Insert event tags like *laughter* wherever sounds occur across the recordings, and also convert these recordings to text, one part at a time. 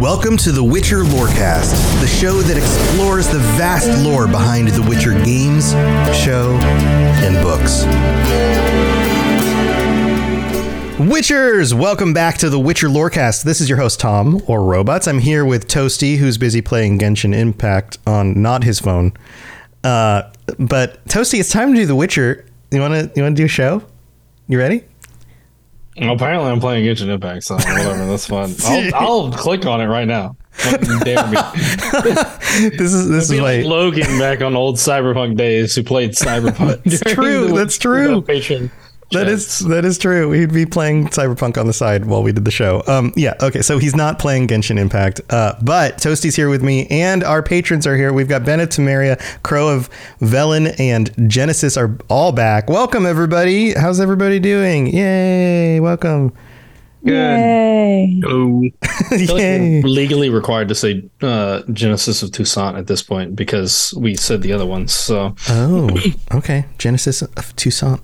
Welcome to the Witcher Lorecast, the show that explores the vast lore behind the Witcher games, show, and books. Witchers, welcome back to the Witcher Lorecast. This is your host Tom or Robots. I'm here with Toasty, who's busy playing Genshin Impact on not his phone. Uh, but Toasty, it's time to do the Witcher. You want to you want to do a show? You ready? Well, apparently, I'm playing Genshin Impact, so whatever. That's fine. *laughs* I'll, I'll click on it right now. Dare me. *laughs* This is this is like Logan back on old Cyberpunk days who played Cyberpunk. *laughs* During true, that's true. patron That chats. is that is true. He'd be playing Cyberpunk on the side while we did the show. Um, yeah, okay. So he's not playing Genshin Impact, uh, but Toasty's here with me, and our patrons are here. We've got Bennett, Temeria, Crow of Velen, and Genesis are all back. Welcome everybody. How's everybody doing? Yay! Welcome. Yay. Hello. I feel like we're legally required to say uh, Genesis of Toussaint at this point because we said the other ones. So Oh, okay. Genesis of Toussaint.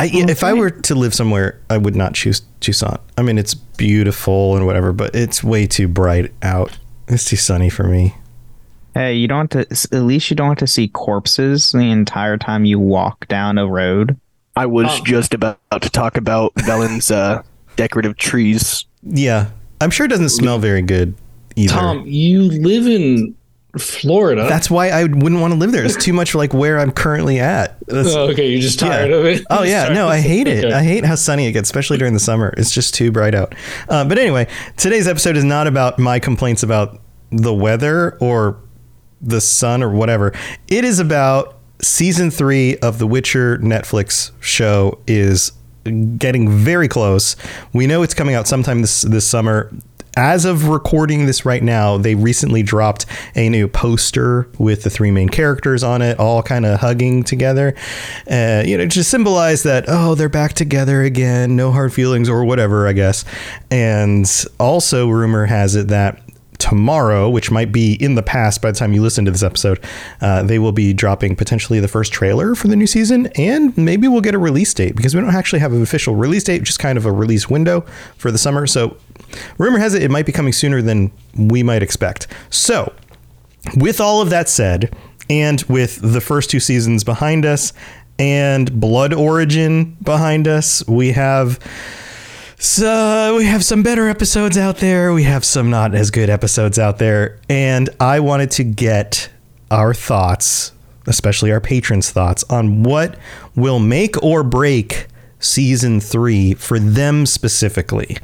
I, If I were to live somewhere, I would not choose Toussaint. I mean, it's beautiful and whatever, but it's way too bright out. It's too sunny for me. Hey, you don't have to. At least you don't have to see corpses the entire time you walk down a road. I was Oh. just about to talk about Velen's uh, *laughs* decorative trees. Yeah, I'm sure it doesn't smell very good either. Tom, you live in Florida. That's why I wouldn't want to live there. It's too much like where I'm currently at. Oh, okay, you're just tired Yeah. of it. Oh *laughs* yeah, no, I hate it. Okay. I hate how sunny it gets, especially during the summer. It's just too bright out. Uh, but anyway, today's episode is not about my complaints about the weather or the sun or whatever. It is about season three of the Witcher Netflix show is getting very close. We know it's coming out sometime this this summer. As of recording this right now, they recently dropped a new poster with the three main characters on it, all kind of hugging together. Uh, you know, to symbolize that, oh, they're back together again, no hard feelings or whatever, I guess. And also, rumor has it that tomorrow, which might be in the past by the time you listen to this episode, uh, they will be dropping potentially the first trailer for the new season, and maybe we'll get a release date because we don't actually have an official release date, just kind of a release window for the summer. So, rumor has it it might be coming sooner than we might expect. So, with all of that said, and with the first two seasons behind us, and Blood Origin behind us, we have so we have some better episodes out there. We have some not as good episodes out there. And I wanted to get our thoughts, especially our patrons' thoughts, on what will make or break season three for them specifically.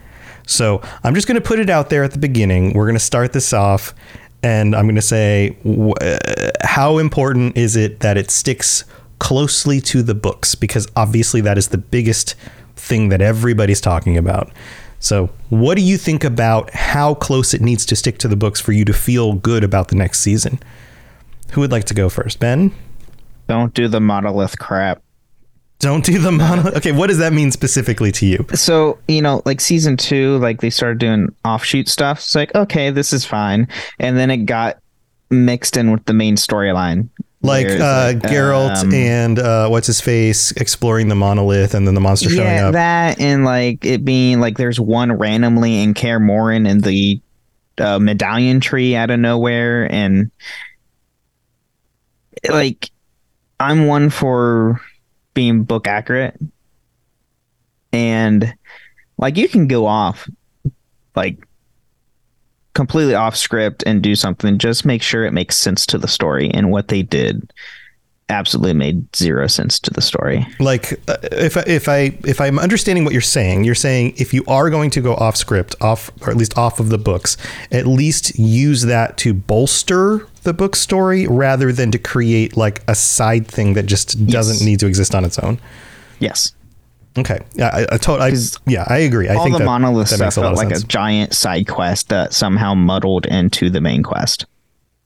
So I'm just going to put it out there at the beginning. We're going to start this off, and I'm going to say, uh, how important is it that it sticks closely to the books? Because obviously, that is the biggest thing that everybody's talking about. So, what do you think about how close it needs to stick to the books for you to feel good about the next season? Who would like to go first? Ben? Don't do the monolith crap. Don't do the monolith. Okay, what does that mean specifically to you? So you know, like season two, like they started doing offshoot stuff. It's like okay, this is fine, and then it got mixed in with the main storyline. Like uh, like, Geralt um, and uh, what's his face exploring the monolith, and then the monster showing up. that and like it being like there's one randomly in Kaer Morhen in the uh, medallion tree out of nowhere, and like I'm one for being book accurate, and like you can go off like completely off script and do something. Just make sure it makes sense to the story, and what they did absolutely made zero sense to the story. like uh, if I, if I if I'm understanding what you're saying, you're saying if you are going to go off script, off or at least off of the books, at least use that to bolster the book story rather than to create like a side thing that just doesn't Yes. need to exist on its own. Yes. Okay, yeah, I, I, to- I 'Cause yeah, I agree. I all think the that, monolith that stuff makes a lot felt like sense. a giant side quest that somehow muddled into the main quest.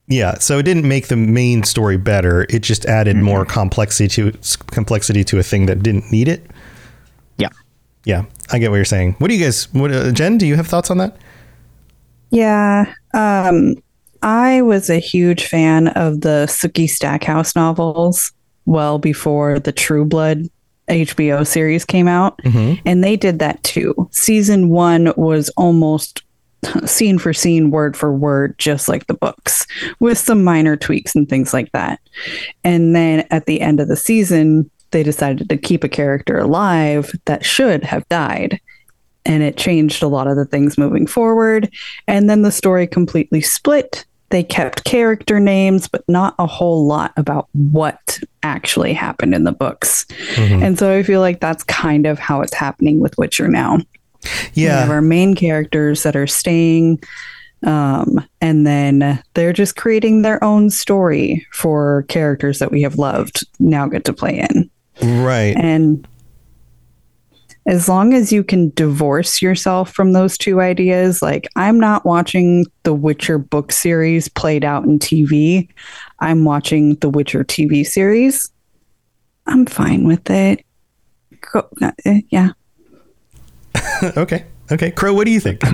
Yeah, so it didn't make the main story better. It just added Mm-hmm. more complexity to complexity to a thing that didn't need it. Yeah. Yeah, I get what you're saying. What do you guys? What uh, Jen? Do you have thoughts on that? Yeah. Um, I was a huge fan of the Sookie Stackhouse novels well before the True Blood HBO series came out. Mm-hmm. And they did that too. Season one was almost *laughs* scene for scene, word for word, just like the books, with some minor tweaks and things like that. And then at the end of the season, they decided to keep a character alive that should have died. And it changed a lot of the things moving forward. And then the story completely split. They kept character names, but not a whole lot about what actually happened in the books. Mhm. And so I feel like that's kind of how it's happening with Witcher now. Yeah. We have our main characters that are staying, um, and then they're just creating their own story for characters that we have loved now get to play in. Right. And as long as you can divorce yourself from those two ideas, like I'm not watching the Witcher book series played out in TV, I'm watching the Witcher TV series. I'm fine with it. Go, uh, yeah. *laughs* okay. Okay. Crow, what do you think? *laughs*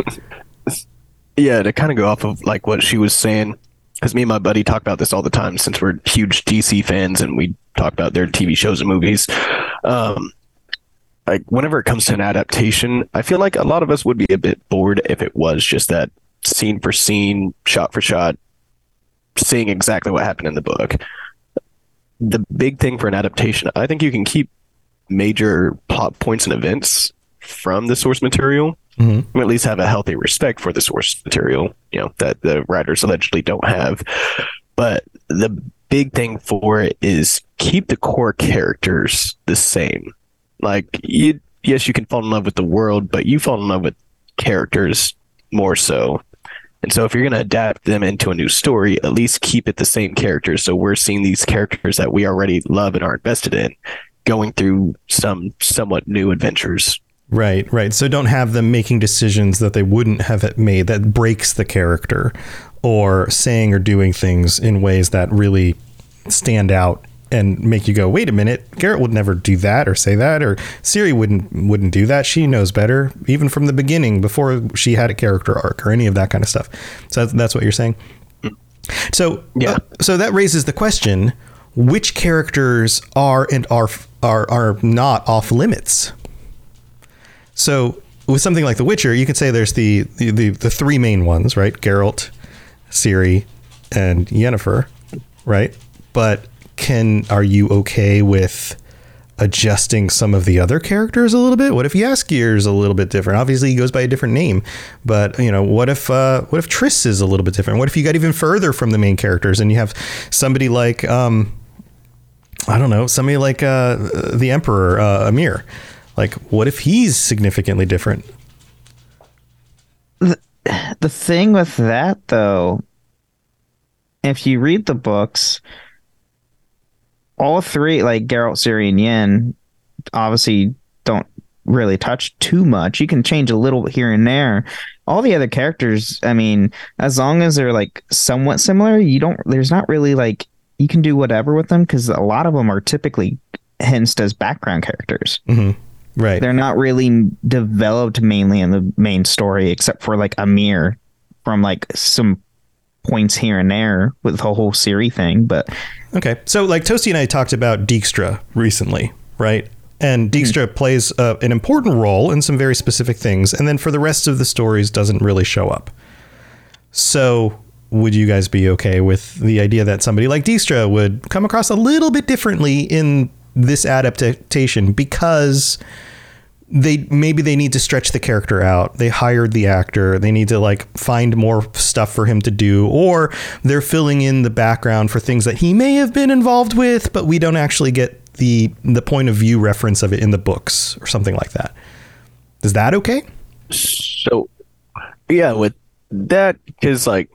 Yeah, to kind of go off of like what she was saying, because me and my buddy talk about this all the time since we're huge DC fans and we talk about their TV shows and movies. Um, like whenever it comes to an adaptation, I feel like a lot of us would be a bit bored if it was just that scene for scene, shot for shot, seeing exactly what happened in the book. The big thing for an adaptation, I think you can keep major plot points and events from the source material Mhm. or at least have a healthy respect for the source material, you know, that the writers allegedly don't have. But the big thing for it is keep the core characters the same. Like you yes, you can fall in love with the world, but you fall in love with characters more so. And so if you're going to adapt them into a new story, at least keep it the same characters. So we're seeing these characters that we already love and are invested in going through some somewhat new adventures. Right, right. So don't have them making decisions that they wouldn't have made that breaks the character or saying or doing things in ways that really stand out and make you go, "Wait a minute, Geralt would never do that or say that or Ciri wouldn't wouldn't do that. She knows better even from the beginning before she had a character arc or any of that kind of stuff." So that's, that's what you're saying. So Yeah. uh, so that raises the question, which characters are and are are are not off limits? So with something like The Witcher, you could say there's the the, the, the three main ones, right? Geralt, Ciri, and Yennefer, right? But can are you okay with adjusting some of the other characters a little bit? What if Jaskier is a little bit different? Obviously, he goes by a different name, but you know, what if uh, what if Triss is a little bit different? What if you got even further from the main characters and you have somebody like um, I don't know, somebody like uh, the Emperor uh, Emhyr? Like, what if he's significantly different? The, the thing with that though if you read the books all three like Geralt, Ciri, and Yen obviously don't really touch too much. You can change a little here and there. All the other characters i mean as long as they're like somewhat similar you don't there's not really like you can do whatever with them because a lot of them are typically hensed as background characters. Hmm Right. they're not really developed mainly in the main story except for like Emhyr from like some points here and there with the whole Ciri thing but Okay. So, like, Toasty and I talked about Dijkstra recently, right? And Dijkstra plays uh, an important role in some very specific things, and then for the rest of the stories, doesn't really show up. So, would you guys be okay with the idea that somebody like Dijkstra would come across a little bit differently in this adaptation because they maybe they need to stretch the character out. They hired the actor. They need to like find more stuff for him to do or they're filling in the background for things that he may have been involved with, but we don't actually get the the point of view reference of it in the books or something like that. Is that okay? So, yeah, with that, because like,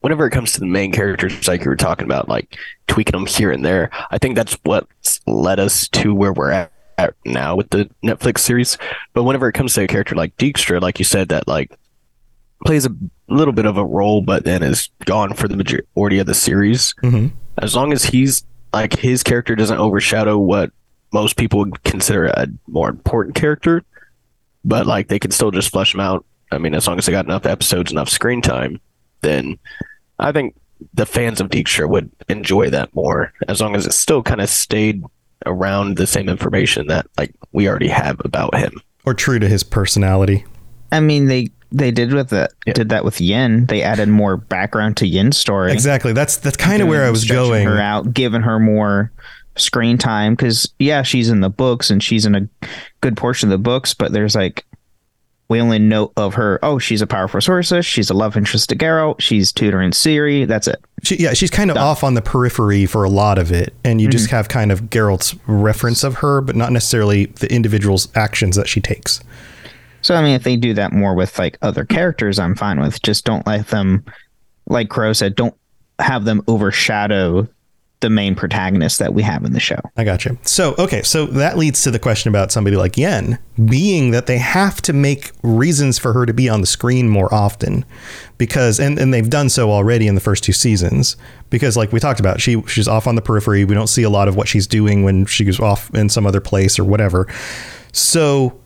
whenever it comes to the main characters, like you were talking about, like tweaking them here and there, I think that's what's led us to where we're at, at now with the Netflix series. But whenever it comes to a character like Dijkstra, like you said, that like plays a little bit of a role, but then is gone for the majority of the series. Mm-hmm. As long as he's like his character doesn't overshadow what most people would consider a more important character, but like they can still just flesh him out. I mean, as long as they got enough episodes, enough screen time, then I think the fans of Dijkstra would enjoy that more. As long as it still kind of stayed around the same information that like we already have about him. Or true to his personality. I mean, they they did with it. Yeah. Did that with Yen. They added more background to Yen's story. Exactly. That's that's kind of where I was going. Her out, giving her more screen time because yeah, she's in the books and she's in a good portion of the books, but there's like we only know of her. Oh, she's a powerful sorceress. She's a love interest to Geralt. She's tutoring Ciri. That's it. She, yeah, she's kind of off on the periphery for a lot of it, and you mm-hmm. just have kind of Geralt's reference of her, but not necessarily the individual's actions that she takes. So I mean, if they do that more with like other characters, I'm fine with. Just don't let them, like Crow said, don't have them overshadow the main protagonist that we have in the show. I got you. So, okay, so that leads to the question about somebody like Yen, being that they have to make reasons for her to be on the screen more often, because and, and they've done so already in the first two seasons. Because, like we talked about, she she's off on the periphery. We don't see a lot of what she's doing when she goes off in some other place or whatever. So,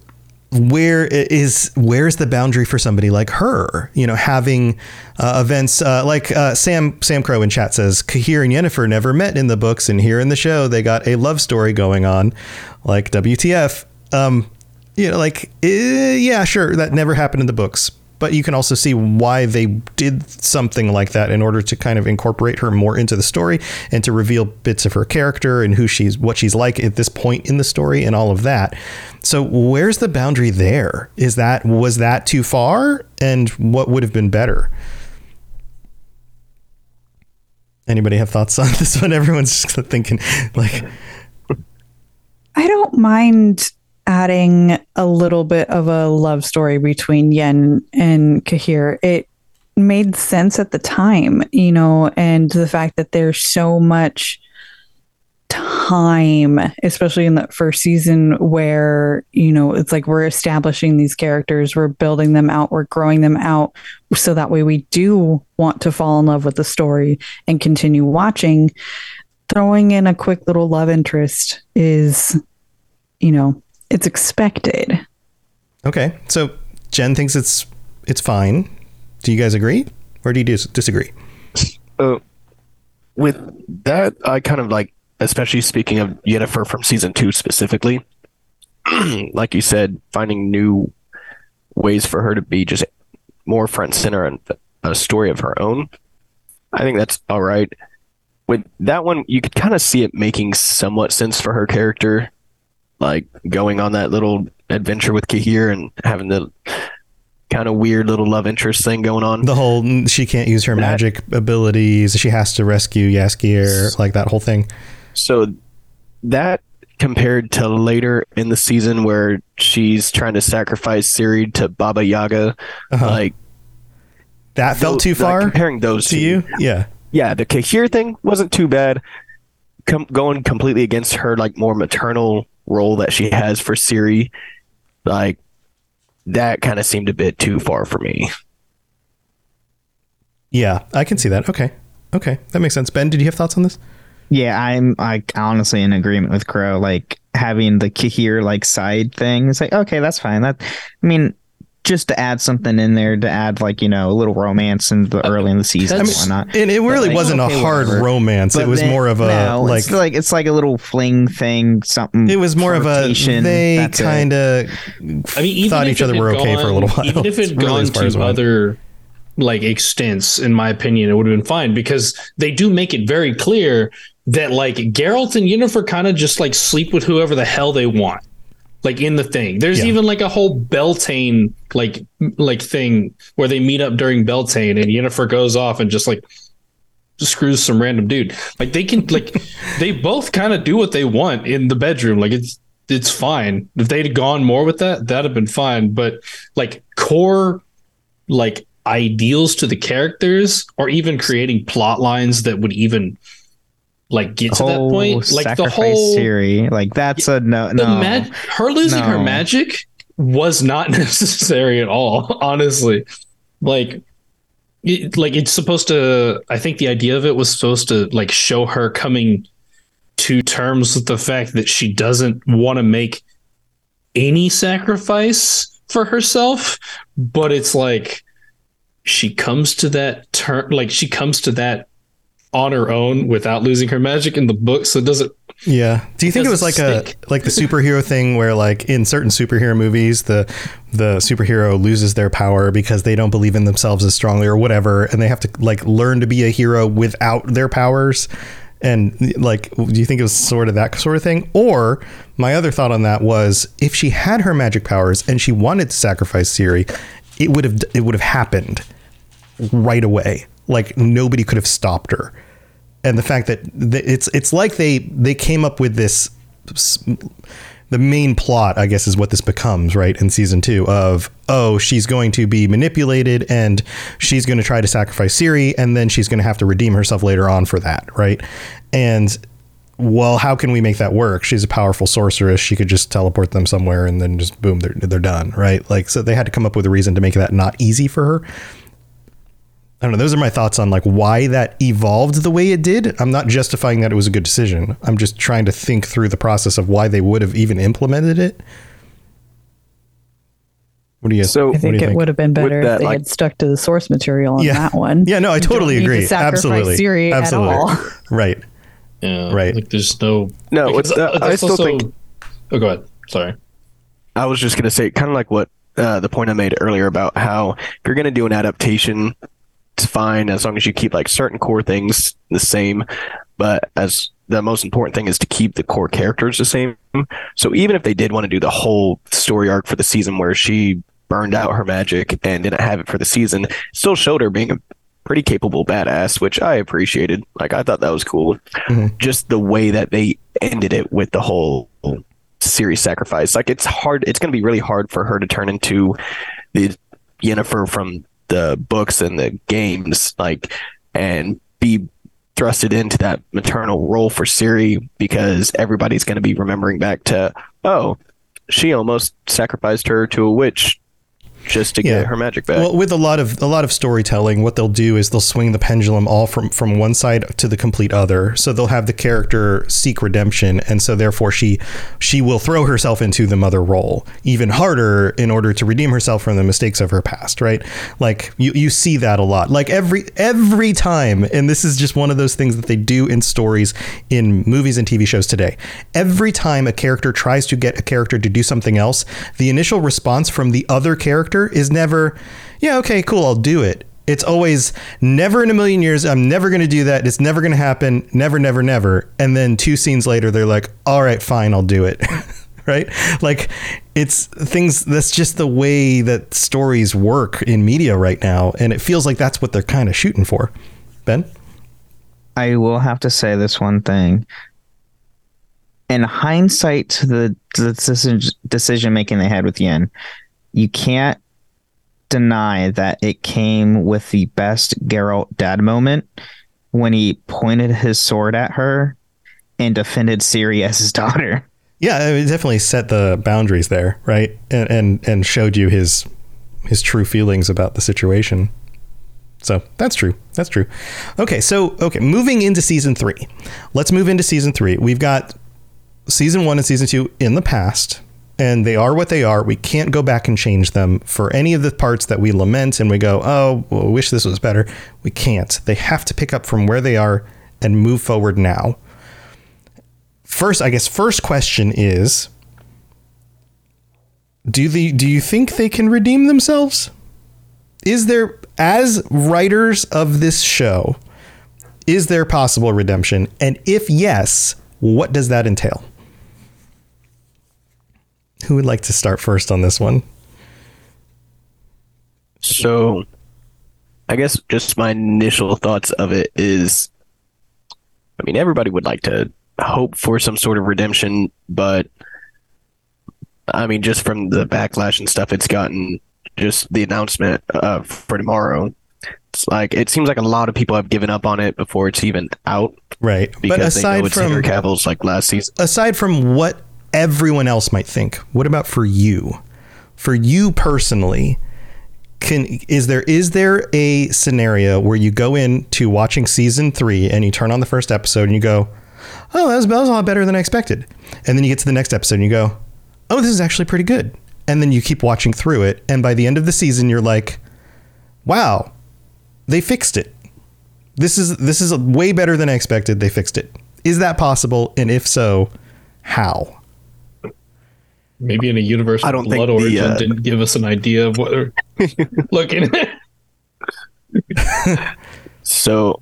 where is where's the boundary for somebody like her? You know having uh, events uh, like uh, sam sam crow in chat says Cahir and yennefer never met in the books and here in the show they got a love story going on like wtf um you know like eh, yeah sure that never happened in the books but you can also see why they did something like that in order to kind of incorporate her more into the story and to reveal bits of her character and who she's what she's like at this point in the story and all of that. So where's the boundary there? Is that was that too far and what would have been better? Anybody have thoughts on *laughs* this one? Everyone's just thinking like I don't mind adding a little bit of a love story between Yen and Cahir. It made sense at the time, you know, and the fact that there's so much time, especially in that first season where, you know, it's like we're establishing these characters, we're building them out, we're growing them out so that way we do want to fall in love with the story and continue watching. Throwing in a quick little love interest is, you know, it's expected. okay. So Jen thinks it's it's fine. Do you guys agree or do you dis- disagree? Uh, with that, I kind of like, especially speaking of Yennefer from season two specifically, *clears throat* like you said, finding new ways for her to be just more front center and a story of her own. I think that's all right. With that one, you could kind of see it making somewhat sense for her character, like going on that little adventure with Cahir and having the kind of weird little love interest thing going on. The whole mm, she can't use her That- magic abilities. She has to rescue Jaskier, like that whole thing. So that compared to later in the season where she's trying to sacrifice Ciri to Baba Yaga, Uh-huh. like that felt those- too like, far comparing those to two, you. Yeah. Yeah, the Cahir thing wasn't too bad. Com- going completely against her like more maternal role that she has for Ciri, like that kind of seemed a bit too far for me. Yeah, I can see that. Okay. Okay. That makes sense. Ben, did you have thoughts on this? Yeah, I'm like honestly in agreement with Crow. Like having the Cahir like side thing. It's like okay, that's fine. That I mean, just to add something in there to add like you know a little romance in the early in the season and that's- whatnot. And it really like, wasn't okay, a hard whatever. romance. But it was then- more of a no, like it's like it's like a little fling thing. Something. it was more of a flirtation, they kind of I mean, even thought if each other had were okay for a little while. Even if it *laughs* It's had really gone as far as to it other like extents, in my opinion, it would have been fine because they do make it very clear that like Geralt and Yennefer kind of just like sleep with whoever the hell they want. Like in the thing, there's Yeah. even like a whole Beltane like like thing where they meet up during Beltane, and Yennefer goes off and just like screws some random dude. Like they can like *laughs* they both kind of do what they want in the bedroom. Like it's it's fine. If they'd have gone more with that, that'd have been fine. But like core like ideals to the characters or even creating plot lines that would even like get to that point. Like the whole theory. Like that's a no. No. mag- her losing her magic was not *laughs* necessary at all honestly like it, like it's supposed to i think the idea of it was supposed to like show her coming to terms with the fact that she doesn't want to make any sacrifice for herself but it's like she comes to that turn like she comes to that on her own without losing her magic in the book. So it doesn't Yeah. Do you think it was like doesn't a *laughs* like the superhero thing where like in certain superhero movies the the superhero loses their power because they don't believe in themselves as strongly or whatever and they have to like learn to be a hero without their powers and like do you think it was sort of that sort of thing or my other thought on that was if she had her magic powers and she wanted to sacrifice Ciri it would have it would have happened right away like nobody could have stopped her. And the fact that th- it's it's like they they came up with this the main plot i guess is what this becomes right in season 2 of oh she's going to be manipulated and she's going to try to sacrifice Ciri and then she's going to have to redeem herself later on for that right? And well how can we make that work? She's a powerful sorceress. She could just teleport them somewhere and then just boom they're, they're done right? Like so they had to come up with a reason to make that not easy for her I don't know. Those are my thoughts on like why that evolved the way it did. I'm not justifying that it was a good decision. I'm just trying to think through the process of why they would have even implemented it. What do you? So- what I do you think it would have been better that, if they like- had stuck to the source material on Yeah. that one. Yeah, no, I You don't totally need to agree. sacrifice Absolutely, Ciri at all. *laughs* *laughs* Right. Yeah, Right. Like there's no No, it's, uh, I still also- think Oh, go ahead. Sorry. I was just gonna say, kind of like what uh, the point I made earlier about how if you're gonna do an adaptation, it's fine as long as you keep like certain core things the same. But as the most important thing is to keep the core characters the same. So even if they did want to do the whole story arc for the season where she burned out her magic and didn't have it for the season, still showed her being a pretty capable badass, which I appreciated. Like I thought that was cool. Mhm. Just the way that they ended it with the whole Ciri's sacrifice. Like it's hard. It's going to be really hard for her to turn into the Yennefer from the books and the games, like, and be thrusted into that maternal role for Ciri because everybody's going to be remembering back to, oh, she almost sacrificed her to a witch just to Yeah. get her magic back. Well, with a lot of a lot of storytelling, what they'll do is they'll swing the pendulum all from from one side to the complete other. So they'll have the character seek redemption, and so therefore she she will throw herself into the mother role even harder in order to redeem herself from the mistakes of her past. Right? Like you you see that a lot. Like every every time, and this is just one of those things that they do in stories in movies and TV shows today. Every time a character tries to get a character to do something else, the initial response from the other character is never, yeah, okay, cool, I'll do it. It's always never in a million years. I'm never going to do that. It's never going to happen. Never, never, never. And then two scenes later, they're like, all right, fine, I'll do it. *laughs* right? Like it's things that's just the way that stories work in media right now. And it feels like that's what they're kind of shooting for. Ben? I will have to say this one thing. In hindsight to the, decision making they had with Yen, you can't deny that it came with the best Geralt dad moment when he pointed his sword at her and defended Ciri as his *laughs* daughter. Yeah, it definitely set the boundaries there, right? And and, and showed you his his true feelings about the situation. So that's true. That's true. Okay, so okay, moving into season three. Let's move into season three. We've got season one and season two in the past, and they are what they are. We can't go back and change them for any of the parts that we lament and we go, oh, well, I wish this was better. We can't. They have to pick up from where they are and move forward now. First, I guess first question is do the do you think they can redeem themselves? Is there as writers of this show is there possible redemption and if yes, what does that entail? Who would like to start first on this one? So, I guess just my initial thoughts of it is I mean, everybody would like to hope for some sort of redemption, but I mean, just from the backlash and stuff it's gotten, just the announcement uh, for tomorrow, it's like it seems like a lot of people have given up on it before it's even out Right. because but they know aside it's from Henry Cavill's like last season. aside from what everyone else might think, what about for you? For you personally, can is there is there a scenario where you go into watching season three and you turn on the first episode and you go, "Oh, that was, that was a lot better than I expected," and then you get to the next episode and you go, "Oh, this is actually pretty good," and then you keep watching through it, and by the end of the season, you're like, "Wow, they fixed it." this is this is way better than I expected. They fixed it. Is that possible? And if so, how? Maybe in a universe I don't think Blood the, Origin uh, didn't give us an idea of what they're *laughs* looking at. So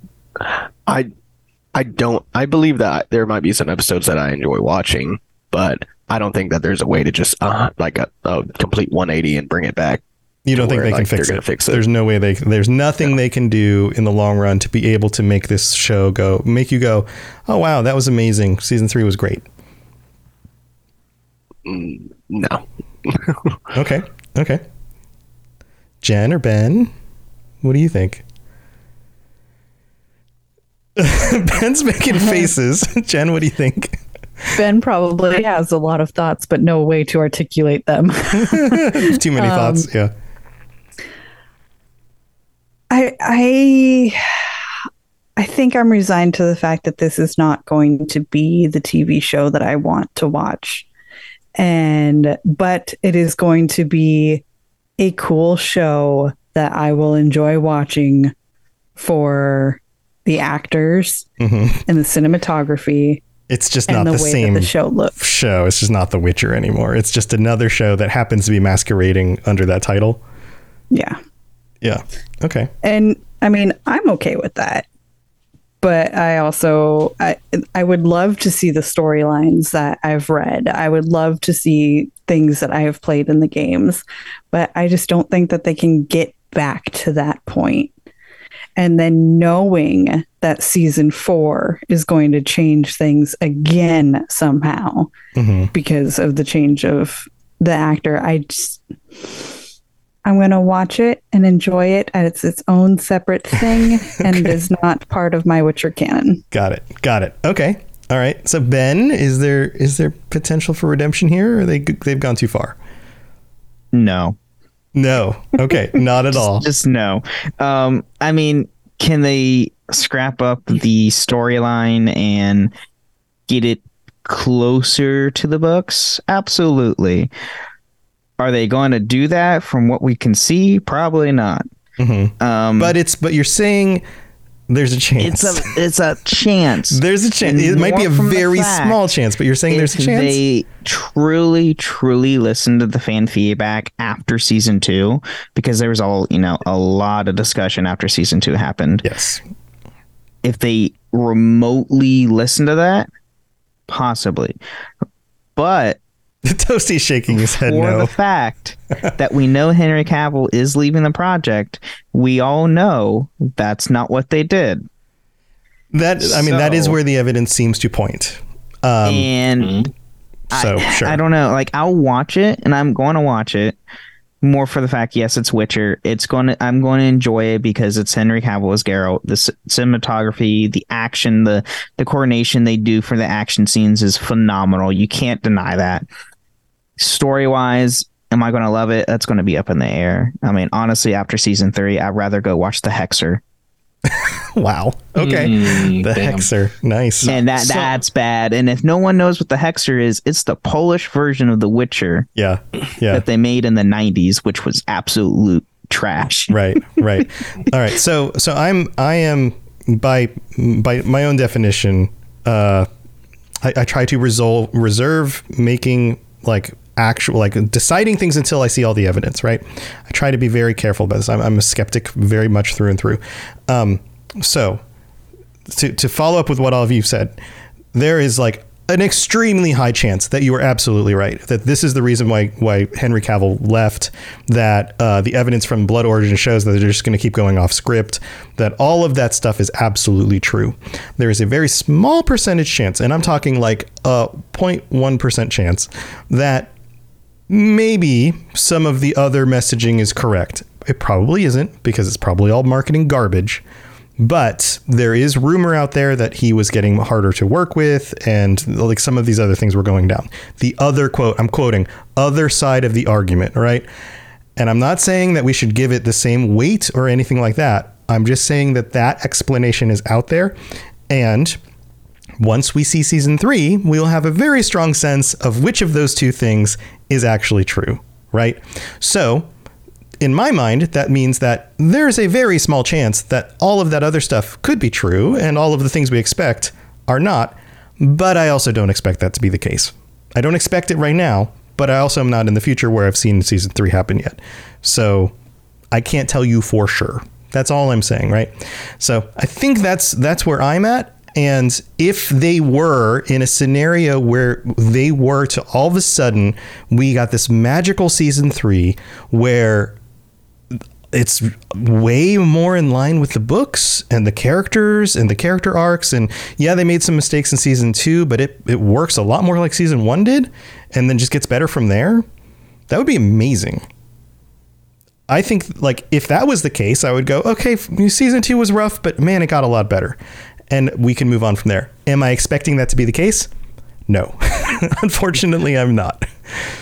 I I don't I believe that there might be some episodes that I enjoy watching, but I don't think that there's a way to just uh like a, a complete 180 and bring it back. You don't think they can like, they're fix gonna it. fix it. There's no way they. There's nothing they can do in the long run to be able to make this show go, make you go, oh wow, that was amazing. Season three was great. No. *laughs* Okay, okay. Jen or Ben, what do you think? *laughs* Ben's making *laughs* faces. Jen, what do you think? Ben probably has a lot of thoughts, but no way to articulate them. Too many Um, thoughts. Yeah. I I I think I'm resigned to the fact that this is not going to be the TV show that I want to watch. And but it is going to be a cool show that I will enjoy watching for the actors hmm and the cinematography It's just not the, the, same the show looks. show. It's just not The Witcher anymore. It's just another show that happens to be masquerading under that title. Yeah. Yeah. Okay. and I mean, I'm okay with that. But I also I I would love to see the storylines that I've read. I would love to see things that I have played in the games, but I just don't think that they can get back to that point. And then knowing that season 4 is going to change things again somehow hmm because of the change of the actor. I just I'm going to watch it and enjoy it as its own separate *laughs* thing and is not part of my Witcher canon. Got it. Got it. Okay. All right. So Ben, is there is there potential for redemption here, or they they've gone too far? No. No. Okay. *laughs* Not at all. Just no. Um, I mean, can they scrap up the storyline and get it closer to the books? Absolutely. Are they going to do that from what we can see? Probably not. Mhm. Um, But it's but you're saying there's a chance. it's a it's a chance. *laughs* there's a chance. It might be a more from the very small chance, but you're saying there's a chance. they truly, truly listen to the fan feedback after season two, because there was all you know a lot of discussion after season two happened. yes. If they remotely listen to that, possibly, but *laughs* The toasty's shaking his head for no. the fact that we know Henry Cavill is leaving the project, we all know that's not what they did. That I mean, that is where the evidence seems to point. Um, and so I, *laughs* sure. I don't know. Like I'll watch it, and I'm going to watch it more for the fact. Yes, it's Witcher. It's going to. I'm going to enjoy it because it's Henry Cavill as Geralt. The c- cinematography, the action, the the coordination they do for the action scenes is phenomenal. You can't deny that. Story wise, am I going to love it? That's going to be up in the air. I mean, honestly, after season three, I'd rather go watch The Hexer, *laughs* wow. Okay. Mm, the damn. Hexer. Nice. and that So- that's bad. And if no one knows what The Hexer is, it's the Polish version of The Witcher. Yeah. Yeah. that they made in the 90s which was absolute trash *laughs* right right all right so so i'm i am by by my own definition uh i, I try to resolve reserve making like actual like deciding things until i see all the evidence right? I try to be very careful about this. I'm, I'm a skeptic very much through and through. Um so to, to follow up with what all of you said there is like an extremely high chance that you are absolutely right that this is the reason why why Henry Cavill left that uh, the evidence from Blood Origin shows that they're just going to keep going off script that all of that stuff is absolutely true. There is a very small percentage chance and I'm talking like a 0.1% chance that maybe some of the other messaging is correct. It probably isn't because it's probably all marketing garbage. But there is rumor out there that he was getting harder to work with and like some of these other things were going down. The other quote, I'm quoting, other side of the argument, right? And I'm not saying that we should give it the same weight or anything like that. I'm just saying that that explanation is out there and once we see season three, we'll have a very strong sense of which of those two things is actually true, right? So, in my mind, that means that there's a very small chance that all of that other stuff could be true and all of the things we expect are not. But I also don't expect that to be the case. I don't expect it right now, but I also am not in the future where I've seen season three happen yet. So I can't tell you for sure. That's all I'm saying, right? So I think that's that's where I'm at. And if they were in a scenario where they were to all of a sudden, we got this magical season three where it's way more in line with the books and the characters and the character arcs. And yeah, they made some mistakes in season two, but it, it works a lot more like season one did and then just gets better from there. That would be amazing. I think like if that was the case, I would go, okay, season two was rough, but man, it got a lot better. And we can move on from there. Am I expecting that to be the case? No. *laughs* Unfortunately, I'm not.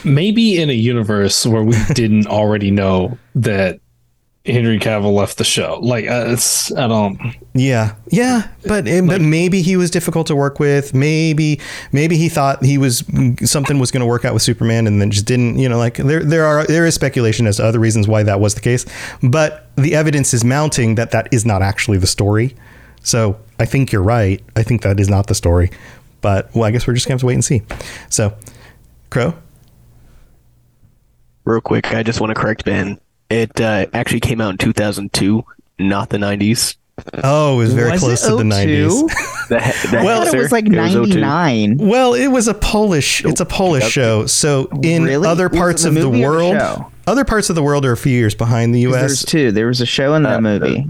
Maybe in a universe where we *laughs* didn't already know that Henry Cavill left the show. Like uh, it's I don't. Yeah, yeah, but like, but maybe he was difficult to work with. Maybe maybe he thought he was something was going to work out with Superman and then just didn't. You know, like there there are there is speculation as to other reasons why that was the case, but the evidence is mounting that that is not actually the story. So I think you're right. I think that is not the story, but well, I guess we're just gonna have to wait and see. So, Crow. Real quick, I just want to correct Ben it uh, actually came out in 2002, not the 90s. Oh, it was very was close to the 90s. *laughs* the, the well, it was like 99. well, it was a Polish. It's a Polish show. So in really? other parts of the world, other parts of the world are a few years behind the U.S. There's two. There was a show in that uh, movie.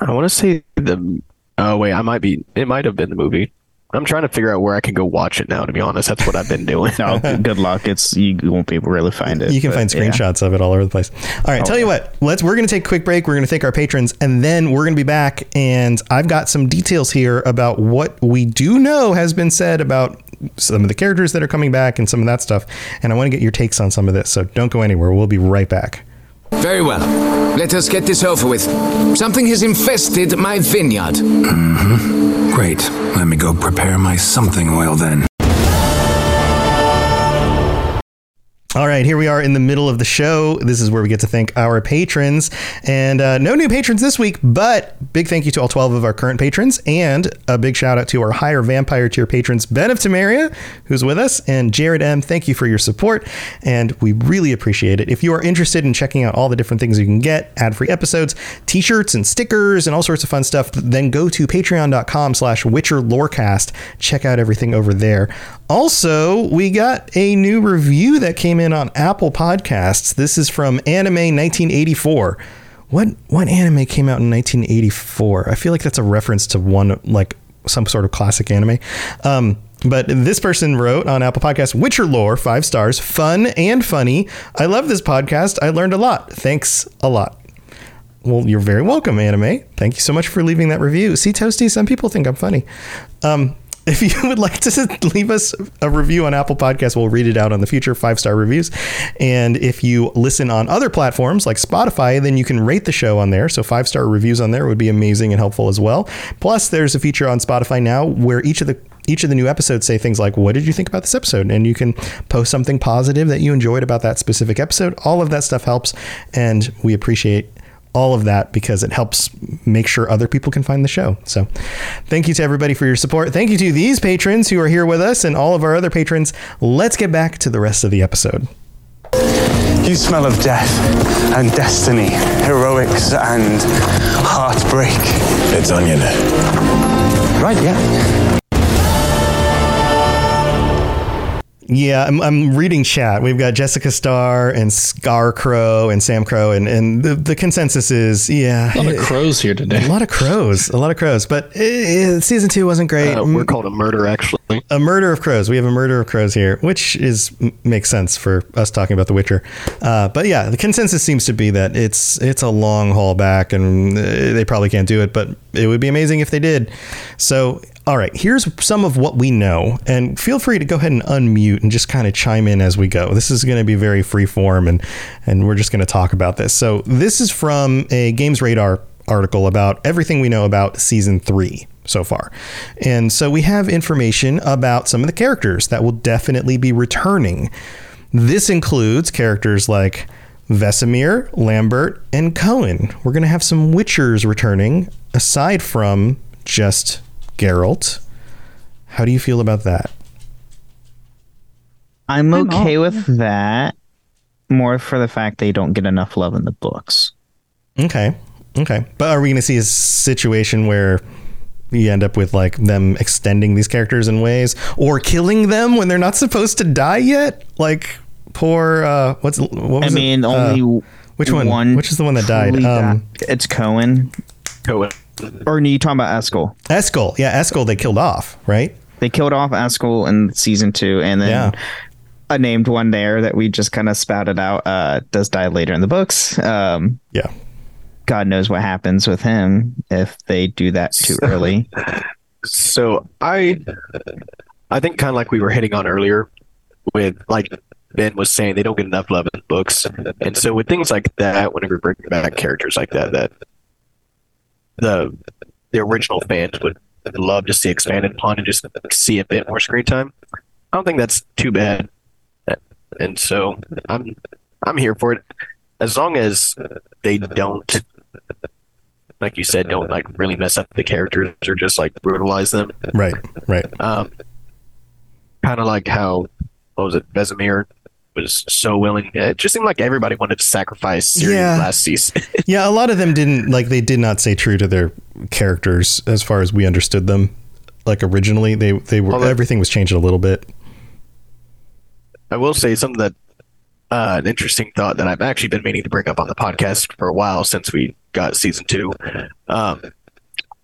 I want to say the. Oh wait, I might be. It might have been the movie. I'm trying to figure out where I can go watch it now. To be honest, that's what I've been doing. *laughs* no, good luck. It's you won't be able to really find it. You can find screenshots yeah. of it all over the place. All right, oh, tell you what. Let's. We're going to take a quick break. We're going to thank our patrons, and then we're going to be back. And I've got some details here about what we do know has been said about some of the characters that are coming back and some of that stuff. And I want to get your takes on some of this. So don't go anywhere. We'll be right back. Very well. Let us get this over with. Something has infested my vineyard. Mm-hmm. Great. Let me go prepare my something oil then. All right, here we are in the middle of the show. This is where we get to thank our patrons. And uh, no new patrons this week, but big thank you to all 12 of our current patrons. And a big shout out to our higher vampire tier patrons, Ben of Temeria, who's with us, and Jared M. Thank you for your support. And we really appreciate it. If you are interested in checking out all the different things you can get, ad free episodes, t shirts, and stickers, and all sorts of fun stuff, then go to patreon.com slash Witcher Lorecast. Check out everything over there. Also, we got a new review that came in on Apple Podcasts. This is from Anime 1984. What what anime came out in 1984? I feel like that's a reference to one like some sort of classic anime. Um, but this person wrote on Apple Podcasts, Witcher lore, five stars, fun and funny. I love this podcast. I learned a lot. Thanks a lot. Well, you're very welcome, Anime. Thank you so much for leaving that review. See, Toasty, some people think I'm funny. Um, *laughs* if you would like to *laughs* leave us a review on Apple Podcasts, we'll read it out on the future five star reviews. And if you listen on other platforms like Spotify, then you can rate the show on there. So five star reviews on there would be amazing and helpful as well. Plus, there's a feature on Spotify now where each of the each of the new episodes say things like, What did you think about this episode? And you can post something positive that you enjoyed about that specific episode. All of that stuff helps, and we appreciate all of that because it helps make sure other people can find the show. So, thank you to everybody for your support. Thank you to these patrons who are here with us and all of our other patrons. Let's get back to the rest of the episode. You smell of death and destiny, heroics and heartbreak. It's onion. Right, yeah. Yeah, I'm, I'm reading chat. We've got Jessica Starr and Scarcrow and Sam Crow, and, and the, the consensus is yeah. A lot of crows here today. A lot of crows. A lot of crows. But it, it, season two wasn't great. Uh, we're called a murder, actually. A murder of crows. We have a murder of crows here, which is makes sense for us talking about The Witcher. Uh, but yeah, the consensus seems to be that it's it's a long haul back, and uh, they probably can't do it. But it would be amazing if they did. So all right, here's some of what we know, and feel free to go ahead and unmute and just kind of chime in as we go. This is going to be very free form, and and we're just going to talk about this. So this is from a Games Radar article about everything we know about season three so far. And so we have information about some of the characters that will definitely be returning. This includes characters like Vesemir, Lambert, and Coën. We're going to have some Witchers returning aside from just Geralt. How do you feel about that? I'm I'm okay with that. More for the fact they don't get enough love in the books. Okay. Okay. But are we going to see a situation where you end up with like them extending these characters in ways or killing them when they're not supposed to die yet? Like poor uh what's what was I it? mean, Uh, only which one? Which is the one that died? truly Um, it's Coën. Coën. Or are you talking about Eskel? Eskel. Yeah, Eskel they killed off, right? They killed off Eskel in season two, and then Yeah. a named one there that we just kind of spouted out uh, does die later in the books. Um, Yeah. God knows what happens with him if they do that too early. So I, I think kind of like we were hitting on earlier, with like Ben was saying, they don't get enough love in books, and so with things like that, whenever we bring back characters like that, that the the original fans would love to see expanded upon and just see a bit more screen time. I don't think that's too bad, and so I'm I'm here for it as long as they don't. Like you said, don't like really mess up the characters or just like brutalize them. Right. Right. Um, kind of like how what was it? Vesemir was so willing. It just seemed like everybody wanted to sacrifice Ciri Yeah. last season. *laughs* Yeah, a lot of them didn't like they did not stay true to their characters as far as we understood them. Like originally, they they were that- everything was changed a little bit. I will say something that uh, an interesting thought that I've actually been meaning to bring up on the podcast for a while since we got season two. Um,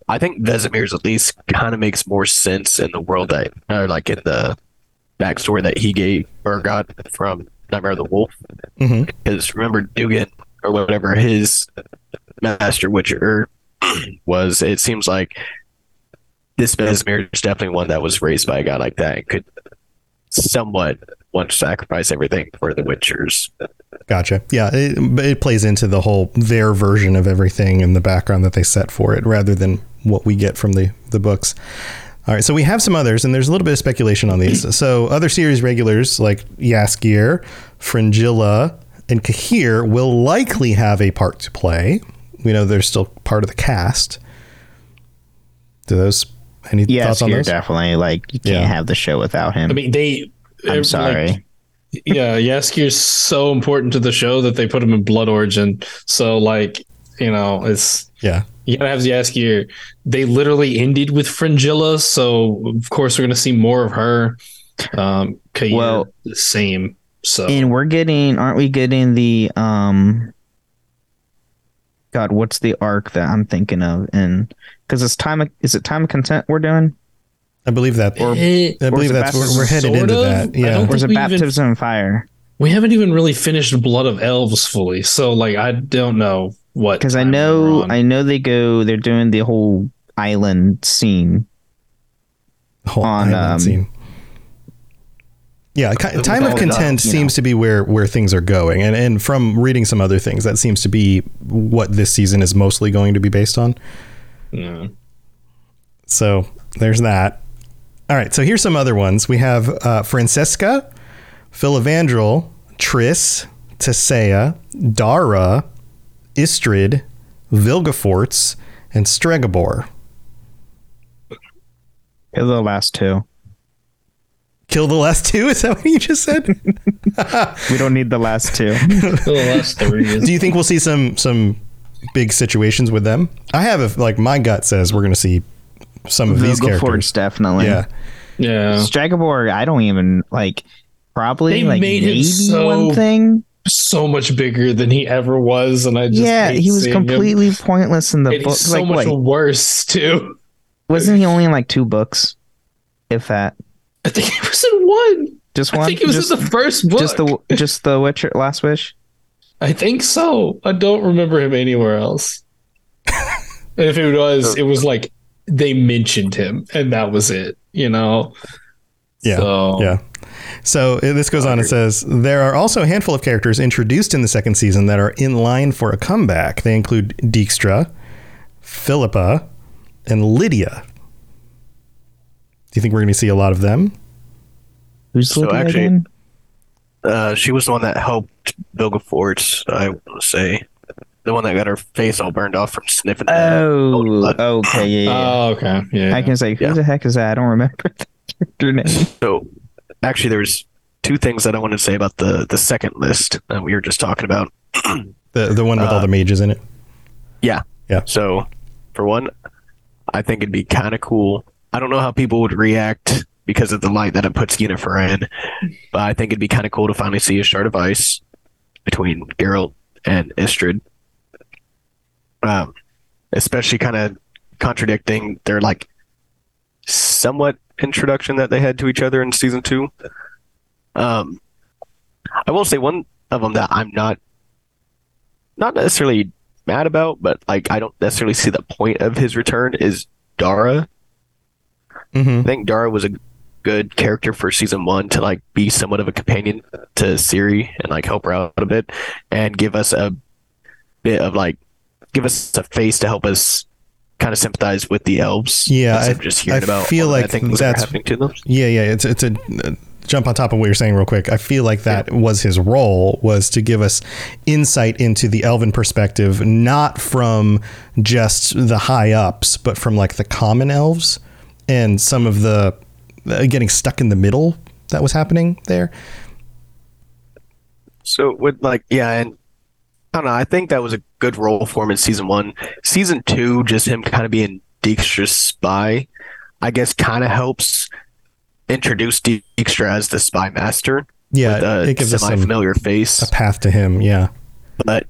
I think Vesemir's at least kind of makes more sense in the world that, or like in the backstory that he gave or got from Nightmare of the Wolf. Because remember, Dugan or whatever his master witcher was, it seems like this Vesemir is definitely one that was raised by a guy like that and could somewhat want to sacrifice everything for the witchers. Gotcha. Yeah, it, it plays into the whole their version of everything and the background that they set for it, rather than what we get from the the books. All right, so we have some others, and there's a little bit of speculation on these. So other series regulars like Jaskier, Fringilla, and Cahir will likely have a part to play. We know they're still part of the cast. Do those any Yes, thoughts on you're those? definitely like you can't Yeah. have the show without him. I mean, they. I'm like, sorry. yeah, Jaskier's so important to the show that they put him in Blood Origin. So, like, you know, it's Yeah. you gotta have Jaskier. They literally ended with Fringilla, so of course we're gonna see more of her. Um, Cahir, Well- the same. So and we're getting, aren't we getting the um? God, what's the arc that I'm thinking of? And because it's time, of, is it Time of Contempt we're doing, I believe that. Or- I believe it that's we're, we're headed sort into of? that. Yeah. don't or is it we even- baptism in fire? we haven't even really finished Blood of Elves fully. So, like, I don't know what Because I know. I know they go, they're doing the whole island scene. whole on, island um, scene. Yeah, ki- Time of Contempt you seems to be where where things are going, and and from reading some other things, that seems to be what this season is mostly going to be based on. Yeah. So there's that. All right, so here's some other ones. We have uh, Francesca, Filavandrel, Triss, Tissaia, Dara, Istredd, Vilgefortz, and Stregobor. The last two. Kill the last two? Is that what you just said? *laughs* We don't need the last two. *laughs* the last three Do you think we'll see some some big situations with them? I have a like my gut says we're going to see some of these Vilgefortz characters. definitely. Yeah, yeah. Stregobor, I don't even like. Probably They like made him so one thing. so much bigger than he ever was, and I just Yeah, he was seeing him. completely pointless in the And book. he's so like, much wait, worse too. wasn't he only in like two books? If that, I think he was in one. just one. I think he was just, in the first book. just the just the Witcher Last Wish. I think so. I don't remember him anywhere else. and *laughs* if it was, it was like they mentioned him, and that was it. You know. yeah, So, yeah. So uh, this goes on and says there are also a handful of characters introduced in the second season that are in line for a comeback. They include Dijkstra, Philippa, and Lydia. Do you think we're going to see a lot of them? Who's So Lydia actually- again? Uh, she was the one that helped liked Vilgefortz. I want to say the one that got her face all burned off from sniffing. Oh, blood. okay, yeah, yeah. Oh, okay. Yeah. I can say, who Yeah. the heck is that? I don't remember *laughs* the character name. So, actually, there's two things that I wanted to say about the the second list that we were just talking about. *clears throat* The the one with all Uh, the mages in it. Yeah. Yeah. So, for one, I think it'd be kind of cool. I don't know how people would react because of the light that it puts Yennefer in, but I think it'd be kind of cool to finally see a shard of ice between Geralt and Istredd. Um, especially kind of contradicting their like somewhat introduction that they had to each other in season two. Um, I will say one of them that I'm not not necessarily mad about, but like I don't necessarily see the point of his return is Dara. Hmm I think Dara was a good character for season one to like be somewhat of a companion to Ciri and like help her out a bit and give us a bit of like give us a face to help us kind of sympathize with the elves. Yeah, I- just hearing I about feel like things that's- happening to them. Yeah, yeah. It's it's a uh, jump on top of what you're saying real quick. I feel like that was his role was to give us insight into the elven perspective, not from just the high ups, but from like the common elves and some of the uh, getting stuck in the middle that was happening there. So with like yeah, and I don't know. I think that was a good role for him in season one. Season two, just him kind of being Dijkstra's spy, I guess, kind of helps introduce Dijkstra as the spy master. Yeah, a it gives us some, semi-familiar face, a path to him. Yeah. but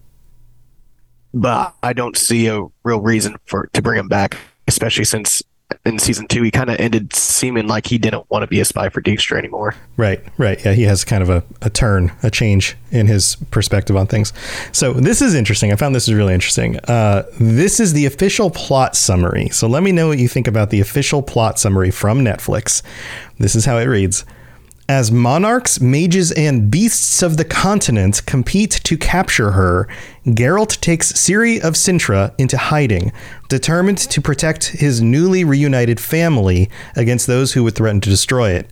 but I don't see a real reason for to bring him back, especially since in season two he kind of ended seeming like he didn't want to be a spy for Dijkstra anymore. Right, right. Yeah, he has kind of a, a turn, a change in his perspective on things. So this is interesting. I found this is really interesting. Uh, this is the official plot summary. So let me know what you think about the official plot summary from Netflix. This is how it reads. As monarchs, mages, and beasts of the continent compete to capture her, Geralt takes Ciri of Cintra into hiding, determined to protect his newly reunited family against those who would threaten to destroy it.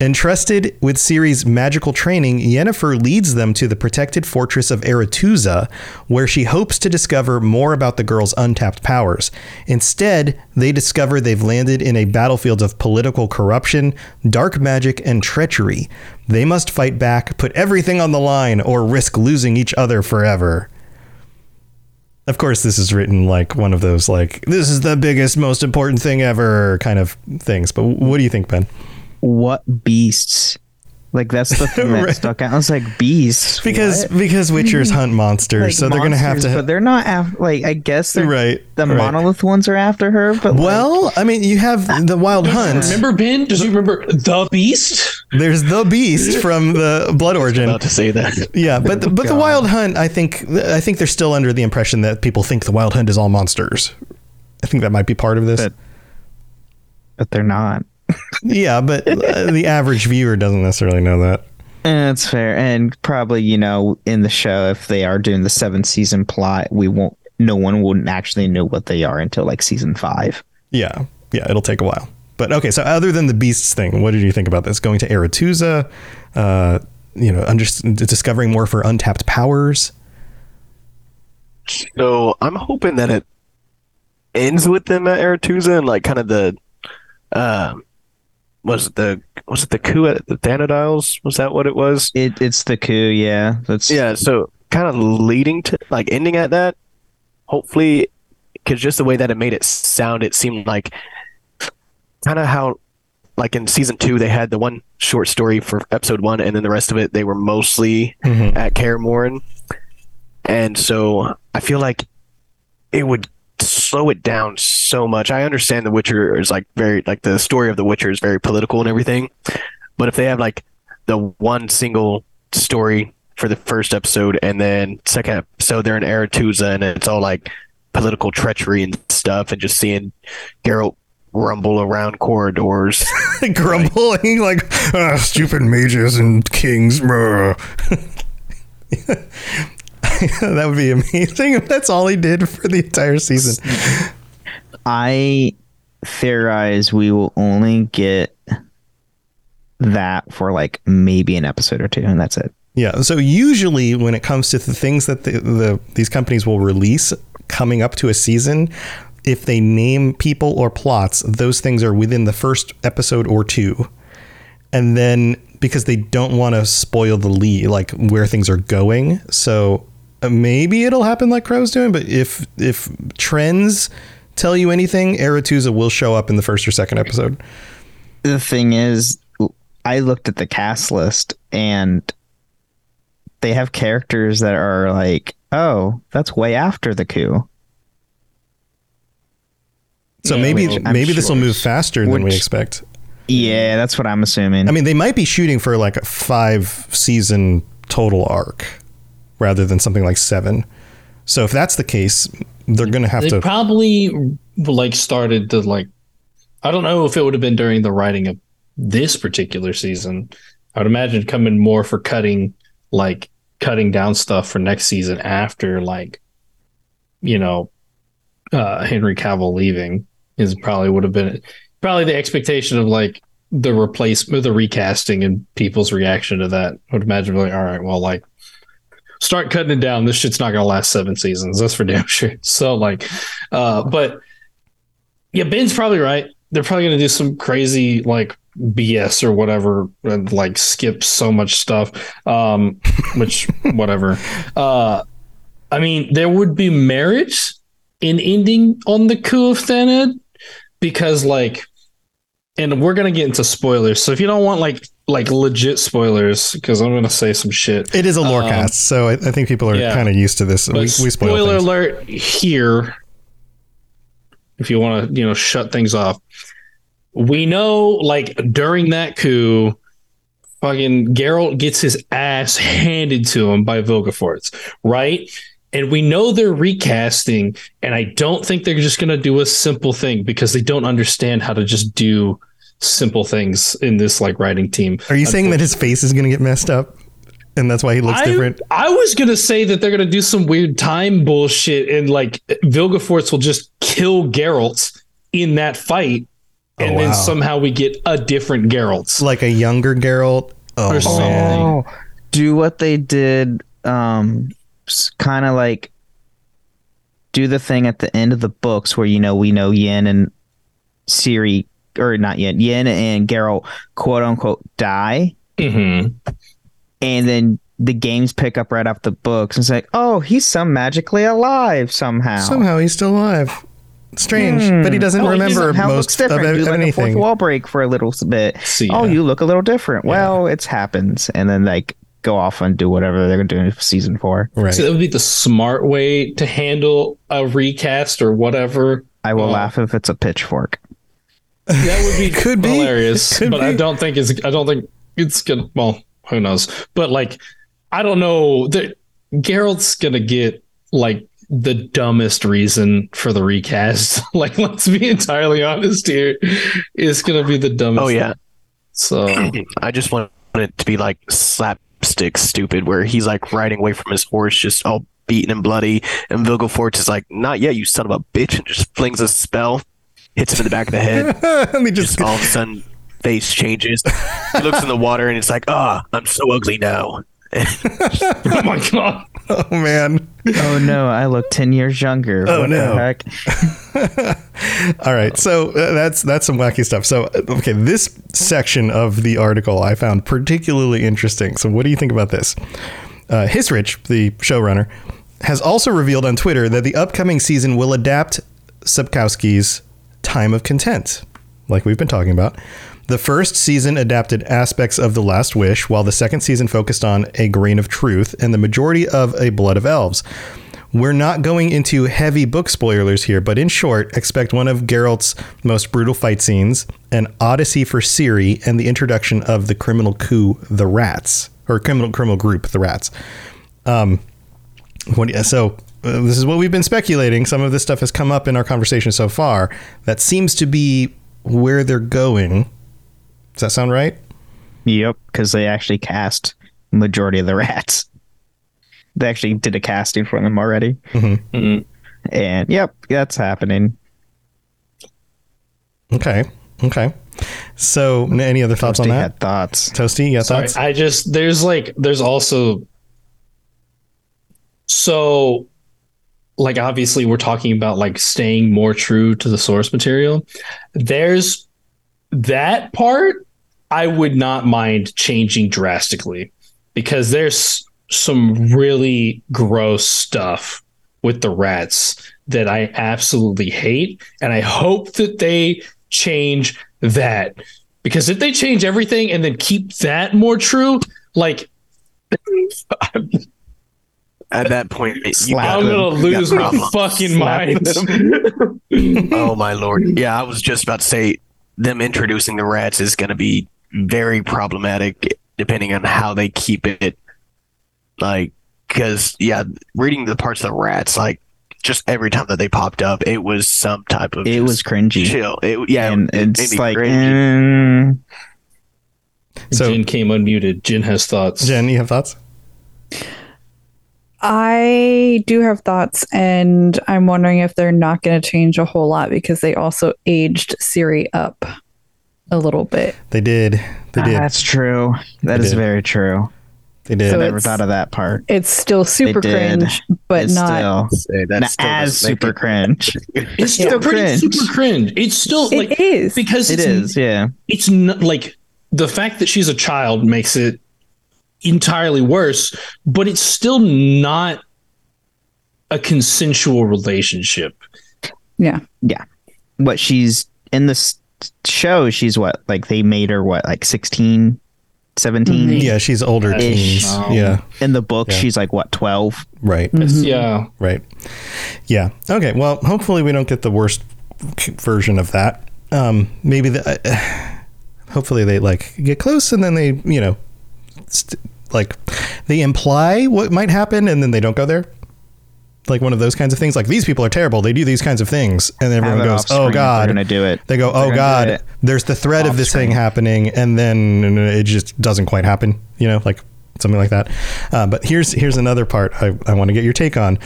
Entrusted with Ciri's magical training, Yennefer leads them to the protected fortress of Aretuza, where she hopes to discover more about the girl's untapped powers. Instead, they discover they've landed in a battlefield of political corruption, dark magic, and treachery. They must fight back, put everything on the line, or risk losing each other forever. Of course, this is written like one of those, like, this is the biggest, most important thing ever kind of things. But what do you think, Ben? What beasts? Like that's the thing that *laughs* Right. stuck out. I was like, beasts. Because What? because Witchers mm-hmm. hunt monsters, Like so they're gonna have monsters, to. But they're not af- like I guess they're Right, The right. monolith ones are after her, but like, well, I mean, you have the Wild Hunt. Remember Ben? Does you remember the Beast? There's the Beast from the Blood *laughs* Origin. About to say that. Yeah, but the, but the Wild Hunt, I think I think they're still under the impression that people think the Wild Hunt is all monsters. I think that might be part of this. But- but they're not. Yeah, but uh, the average viewer doesn't necessarily know that. That's fair, and probably you know in the show if they are doing the seven season plot, we won't. No one wouldn't actually know what they are until like season five. Yeah, yeah, it'll take a while. But okay, so other than the beasts thing, what did you think about this? Going to Aretuza, uh, you know, under, discovering more of her untapped powers. So I'm hoping that it ends with them at Aretuza and like kind of the um was it the was it the coup at the Thanedd Isles? Was that what it was? It it's the coup, yeah. That's Yeah, so kind of leading to like ending at that. Hopefully, because just the way that it made it sound, it seemed like kind of how, like in season two, they had the one short story for episode one, and then the rest of it they were mostly Mhm. at Kaer Morhen. And so I feel like it would slow it down so much. I understand The Witcher is like very like the story of The Witcher is very political and everything, but if they have like the one single story for the first episode and then second episode they're in Aretuza and it's all like political treachery and stuff and just seeing Geralt rumble around corridors. *laughs* grumbling like ah, stupid mages and kings. *laughs* bruh." *laughs* that would be amazing if that's all he did for the entire season. I theorize we will only get that for like maybe an episode or two, and that's it. Yeah. So usually when it comes to the things that the, the these companies will release coming up to a season, if they name people or plots, those things are within the first episode or two. And then because they don't want to spoil the lead, like where things are going. So Uh, maybe it'll happen like Crow's doing, but if if trends tell you anything, Aretuza will show up in the first or second episode. The thing is, I looked at the cast list and they have characters that are like, oh, that's way after the coup. So Yeah, maybe which maybe this will move faster than we expect. Yeah, that's what I'm assuming. I mean, they might be shooting for like a five season total arc rather than something like seven. So if that's the case, they're going to have They to. probably like started to like. I don't know if it would have been during the writing of this particular season. I would imagine coming more for cutting, like cutting down stuff for next season after like, you know, uh Henry Cavill leaving is probably would have been probably the expectation of like the replacement, the recasting, and people's reaction to that. I would imagine like, all right, well, like start cutting it down. This shit's not gonna last seven seasons. That's for damn *laughs* sure. So like, uh, but yeah, Ben's probably right. They're probably gonna do some crazy like BS or whatever and like skip so much stuff. Um, *laughs* which whatever. Uh, I mean, there would be merit in ending on the coup of Thanedd because like and we're gonna get into spoilers. So if you don't want like like legit spoilers, because I'm gonna say some shit. It is a lore Um, cast, so I, I think people are yeah. kind of used to this. We, we spoil spoiler things. alert here. If you want to, you know, shut things off. We know, like during that coup, fucking Geralt gets his ass handed to him by Vilgefortz, right? And we know they're recasting, and I don't think they're just gonna do a simple thing because they don't understand how to just do simple things in this like writing team. Are you saying that his face is going to get messed up, and that's why he looks I, different? I was gonna say that they're gonna do some weird time bullshit and like Vilgefortz will just kill Geralt in that fight, Oh, and then somehow we get a different Geralt. Like a younger Geralt. Oh, Or something. Oh, do what they did, um, kind of like do the thing at the end of the books where you know we know Yen and Ciri or not Yen, Yen and Geralt quote unquote die, Mhm. and then the games pick up right off the books and say, "Oh, he's some magically alive somehow." Somehow he's still alive. Strange, Hmm. but he doesn't Oh, remember Somehow most looks of different. ev- Do like a fourth anything. wall break for a little bit. See, oh, yeah. you look a little different. Well, it's happens, and then like go off and do whatever they're doing for season four. Right. So that would be the smart way to handle a recast or whatever. I will Oh. laugh if it's a pitchfork. That would be *laughs* Could be. hilarious, Could but I don't think it's. I don't think it's gonna. Well, who knows? But like, I don't know. that Geralt's gonna get like the dumbest reason for the recast. *laughs* like, let's be entirely honest here. It's gonna be the dumbest. Oh yeah, So *clears throat* I just want it to be like slapstick stupid, where he's like riding away from his horse, just all beaten and bloody, and Vilgefortz is like, "Not yet, you son of a bitch!" and just flings a spell, hits him in the back of the head. *laughs* and he just just all of a sudden, face changes. He looks in the water and it's like, "Ah, I'm so ugly now." *laughs* oh my god. oh man. oh no, I look ten years younger. Oh, what no. the heck? *laughs* All right, so uh, that's that's some wacky stuff. So uh, okay, this section of the article I found particularly interesting. So what do you think about this? Uh, Hissrich, the showrunner, has also revealed on Twitter that the upcoming season will adapt Sapkowski's Time of Contempt, like we've been talking about. The first season adapted aspects of The Last Wish, while the second season focused on A Grain of Truth and the majority of A Blood of Elves. We're not going into heavy book spoilers here, but in short, expect one of Geralt's most brutal fight scenes, an odyssey for Ciri, and the introduction of the criminal coup, the Rats, or criminal criminal group, the Rats. Um, what, so uh, this is what we've been speculating. Some of this stuff has come up in our conversation so far. That seems to be where they're going. Does that sound right? Yep, because they actually cast majority of the rats. *laughs* They actually did a casting for them already, Mhm. and yep, that's happening. Okay. Okay. So, any other thoughts on that? had thoughts. Toasty, you got Sorry, thoughts? I just there's like there's also so like obviously we're talking about like staying more true to the source material. There's that part I would not mind changing drastically because there's some really gross stuff with the rats that I absolutely hate and I hope that they change that because if they change everything and then keep that more true like At that point, you I'm gonna You lose my fucking Slap mind. *laughs* oh my lord. Yeah, I was just about to say them introducing the rats is going to be very problematic depending on how they keep it. Like, because yeah, reading the parts of the rats, like just every time that they popped up, it was some type of It was cringy. chill. It, yeah, and it it's me like, cringy. eh, So- Jin came unmuted. Jin has thoughts. Jen, you have thoughts? I do have thoughts, and I'm wondering if they're not going to change a whole lot because they also aged Ciri up a little bit. They did. They ah, did. that's true. That They is did. very true. They did. So I never thought of that part. It's still super cringe, but It's not. still Say, not still as super it- cringe. *laughs* It's still still pretty cringe. super cringe. It's still It like is. because It it's, is, yeah. It's not like the fact that she's a child makes it entirely worse, but it's still not a consensual relationship. Yeah. Yeah. What she's in this show, she's what? Like they made her what? Like 16, 17? Mhm. Yeah, she's older Ish. teens. Um, yeah, In the book, Yeah. she's like what? 12? right, Mhm. Yeah. right. Yeah. Okay. Well, hopefully we don't get the worst version of that. Um, maybe the. Uh, *sighs* hopefully they like get close and then they, you know, st- like they imply what might happen and then they don't go there. Like one of those kinds of things. Like these people are terrible. They do these kinds of things, and everyone goes, screen "Oh if they're God!" gonna do it. They go, they're "Oh God!" There's the threat of off this thing happening, and then it just doesn't quite happen. You know, like something like that. Uh, but here's here's another part I, I want to get your take on.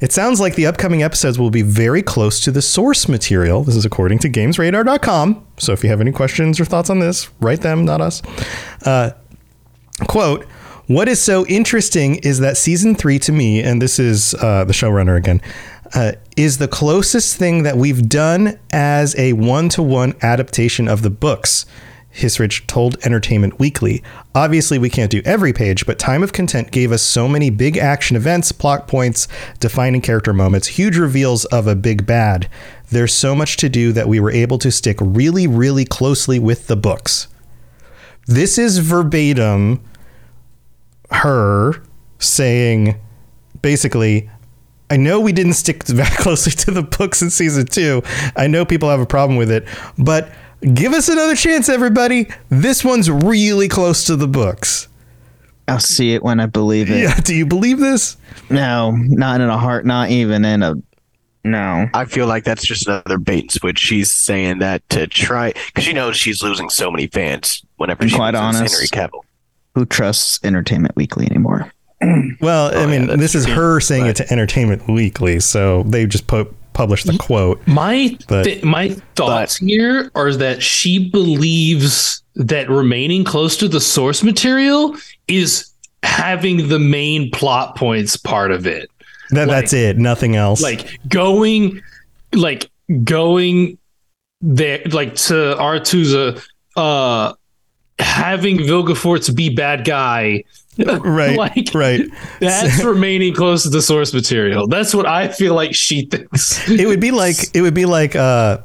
It sounds like the upcoming episodes will be very close to the source material. This is according to GamesRadar.com. So if you have any questions or thoughts on this, write them, not us. Uh, quote what is so interesting is that season three to me and this is uh, the showrunner again uh, is the closest thing that we've done as a one-to-one adaptation of the books Hissrich told Entertainment Weekly. Obviously, we can't do every page, but Time of Contempt gave us so many big action events, plot points, defining character moments, huge reveals of a big bad. There's so much to do that we were able to stick really, really closely with the books. This is verbatim her saying basically I know we didn't stick *laughs* that closely to the books in season 2. I know people have a problem with it, but give us another chance everybody. This one's really close to the books. I'll see it when I believe it. *laughs* Yeah, do you believe this? No, not in a heart, not even in a. No. I feel like that's just another bait and switch. She's saying that to try because she knows she's losing so many fans whenever And she quite honest, Henry Cavill. Who trusts Entertainment Weekly anymore? *clears throat* Well, I Oh, mean, yeah, that's this is her saying it to Entertainment Weekly, so they just po- published the quote. My But- th- my thoughts here are that she believes that remaining close to the source material is having the main plot points part of it. That, Like- that's it, nothing else. Like going like going there like to Aretuza uh having Vilgefortz be bad guy *laughs* right, like right. that's *laughs* remaining close to the source material. That's what I feel like she thinks. it would be like it would be like uh,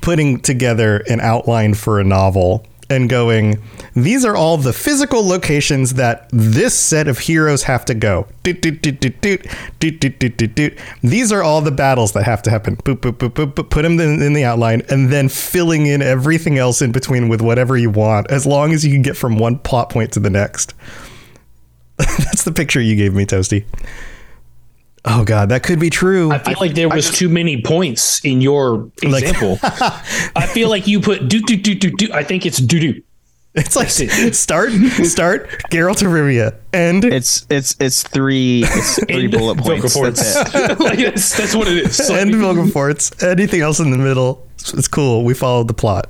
putting together an outline for a novel and going these are all the physical locations that this set of heroes have to go. These are all the battles that have to happen. Boop, boop, boop, boop, boop. put them in, in the outline and then filling in everything else in between with whatever you want as long as you can get from one plot point to the next. *laughs* That's the picture you gave me toasty oh god that could be true I feel like there was too many points in your Like- example. *laughs* I feel like you put do do do do do. I think it's do do. It's like it. *laughs* start, start, Geralt of Rivia, and It's it's it's three it's three bullet points. That's it. *laughs* like that's, that's what it is. So, and like, Vilgefortz. Anything else in the middle, it's it's cool. We followed the plot.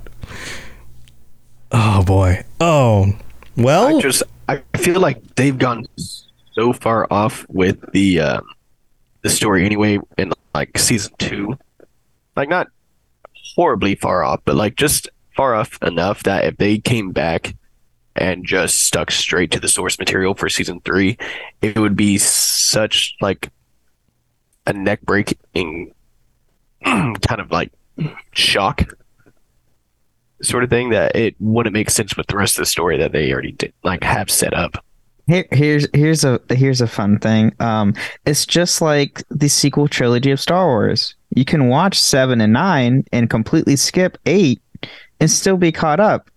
Oh boy. Oh. Well, I just I feel like they've gone so far off with the uh, the story anyway in like season two, like not horribly far off, but like just far off enough that if they came back and just stuck straight to the source material for season three, it would be such like a neck breaking *clears throat* kind of like shock sort of thing that it wouldn't make sense with the rest of the story that they already did like have set up. Here, here's here's a here's a fun thing. Um, it's just like the sequel trilogy of Star Wars. You can watch seven and nine and completely skip eight and still be caught up.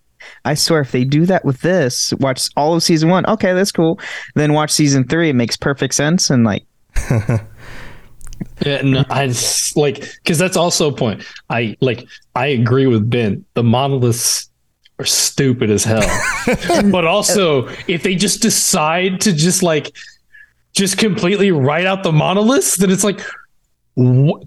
I swear, if they do that with this, watch all of season one. Okay, that's cool. Then watch season three. It makes perfect sense. And like, Yeah, no, I just, like because that's also a point. I like I agree with Ben. The monoliths are stupid as hell, *laughs* but also if they just decide to just like just completely write out the monoliths, then it's like, wh-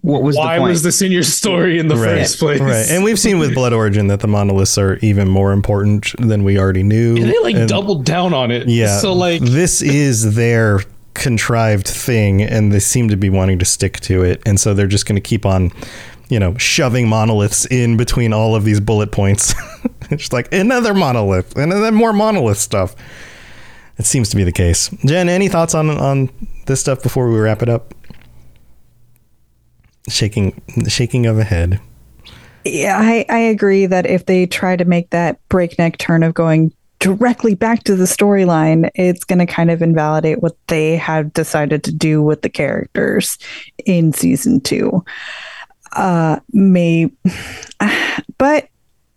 what was why the point? was this in your story in the right, first place? right. And we've seen with Blood Origin that the monoliths are even more important than we already knew. And they like And- doubled down on it. Yeah. So like this is their contrived thing and they seem to be wanting to stick to it. And so they're just going to keep on, you know, shoving monoliths in between all of these bullet points. *laughs* it's just like another monolith and then more monolith stuff. It seems to be the case. Jen, any thoughts on on this stuff before we wrap it up? Shaking shaking of a head. Yeah, I, I agree that if they try to make that breakneck turn of going directly back to the storyline, it's going to kind of invalidate what they have decided to do with the characters in season two. Uh, may, *sighs* but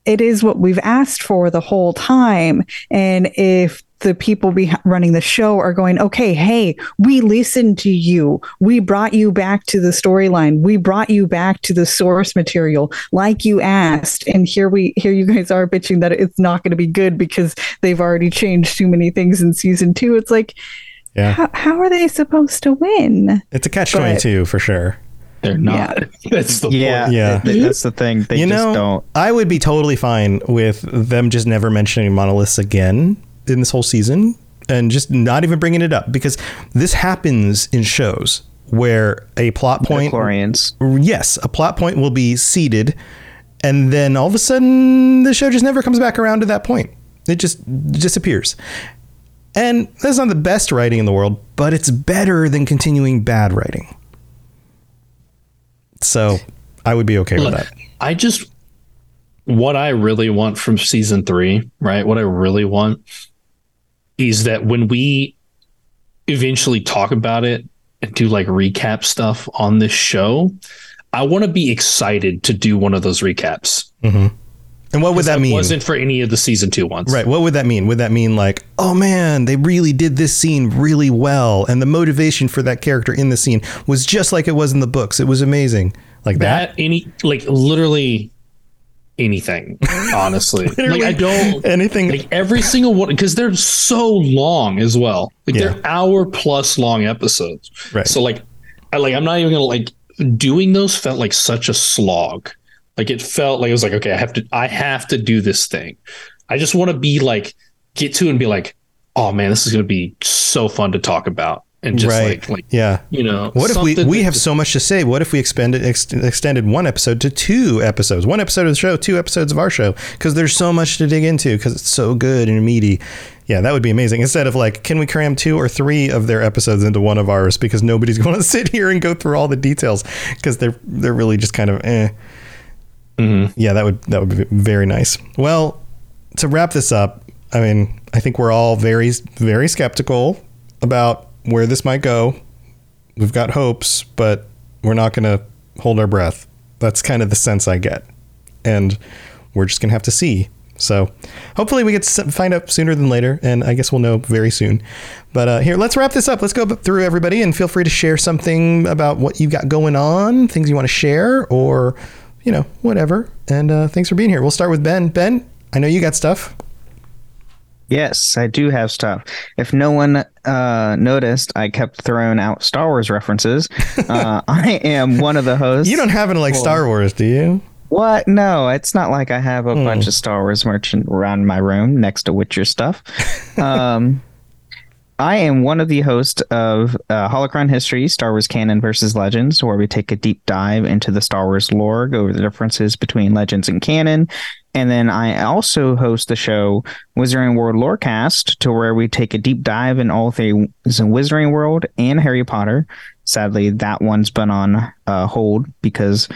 it is what we've asked for the whole time. And if the people be running the show are going, okay, hey, we listened to you. We brought you back to the storyline. We brought you back to the source material like you asked. And here we here you guys are bitching that it's not going to be good because they've already changed too many things in season two. It's like, Yeah. how, how are they supposed to win? It's a catch But- 22 for sure. They're not. *laughs* That's the yeah, point. Yeah. th- that's the thing. They you just know, don't. I would be totally fine with them just never mentioning monoliths again in this whole season and just not even bringing it up because this happens in shows where a plot point Chlorians. yes, a plot point will be seeded and then all of a sudden the show just never comes back around to that point. It just disappears. And that's not the best writing in the world, but it's better than continuing bad writing. So I would be okay with that. I just what I really want from season three, right? What I really want is that when we eventually talk about it and do like recap stuff on this show, I want to be excited to do one of those recaps. Mm-hmm. And what would that mean? It wasn't for any of the season two ones, Right. What would that mean? Would that mean like, oh man, they really did this scene really well, and the motivation for that character in the scene was just like it was in the books. It was amazing, like that. That any like literally anything, *laughs* honestly. like I don't anything. like every single one because they're so long as well like Yeah. they're hour plus long episodes Right. so like i like i'm not even gonna like doing those felt like such a slog like it felt like it was like okay i have to i have to do this thing i just want to be like get to and be like oh man this is gonna be so fun to talk about and just right. like like yeah. you know What if we we have so much to say? What if we expanded ex- extended one episode to two episodes? One episode of the show, two episodes of our show, because there's so much to dig into because it's so good and meaty. Yeah, that would be amazing. Instead of like, can we cram two or three of their episodes into one of ours because nobody's *laughs* going to sit here and go through all the details because they're they're really just kind of eh. Yeah, that would that would be very nice. Well, to wrap this up, I mean, I think we're all very very skeptical about where this might go. We've got hopes, but we're not going to hold our breath. That's kind of the sense I get. And we're just going to have to see. So hopefully we get to find out sooner than later, and I guess we'll know very soon. But uh, here, let's wrap this up. Let's go through everybody, and feel free to share something about what you've got going on, things you want to share, or you know whatever. And uh, thanks for being here. We'll start with Ben. Ben, I know you got stuff. Yes, I do have stuff. If no one uh, noticed, I kept throwing out Star Wars references. *laughs* Uh, I am one of the hosts. You don't happen to like Star Wars, do you? What? No, it's not like I have a bunch of Star Wars merchant around my room next to Witcher stuff. *laughs* um, I am one of the hosts of uh, Holocron History, Star Wars Canon versus Legends, where we take a deep dive into the Star Wars lore, go over the differences between Legends and Canon. And then I also host the show Wizarding World Lorecast, to where we take a deep dive in all things in Wizarding World and Harry Potter. Sadly, that one's been on uh, hold because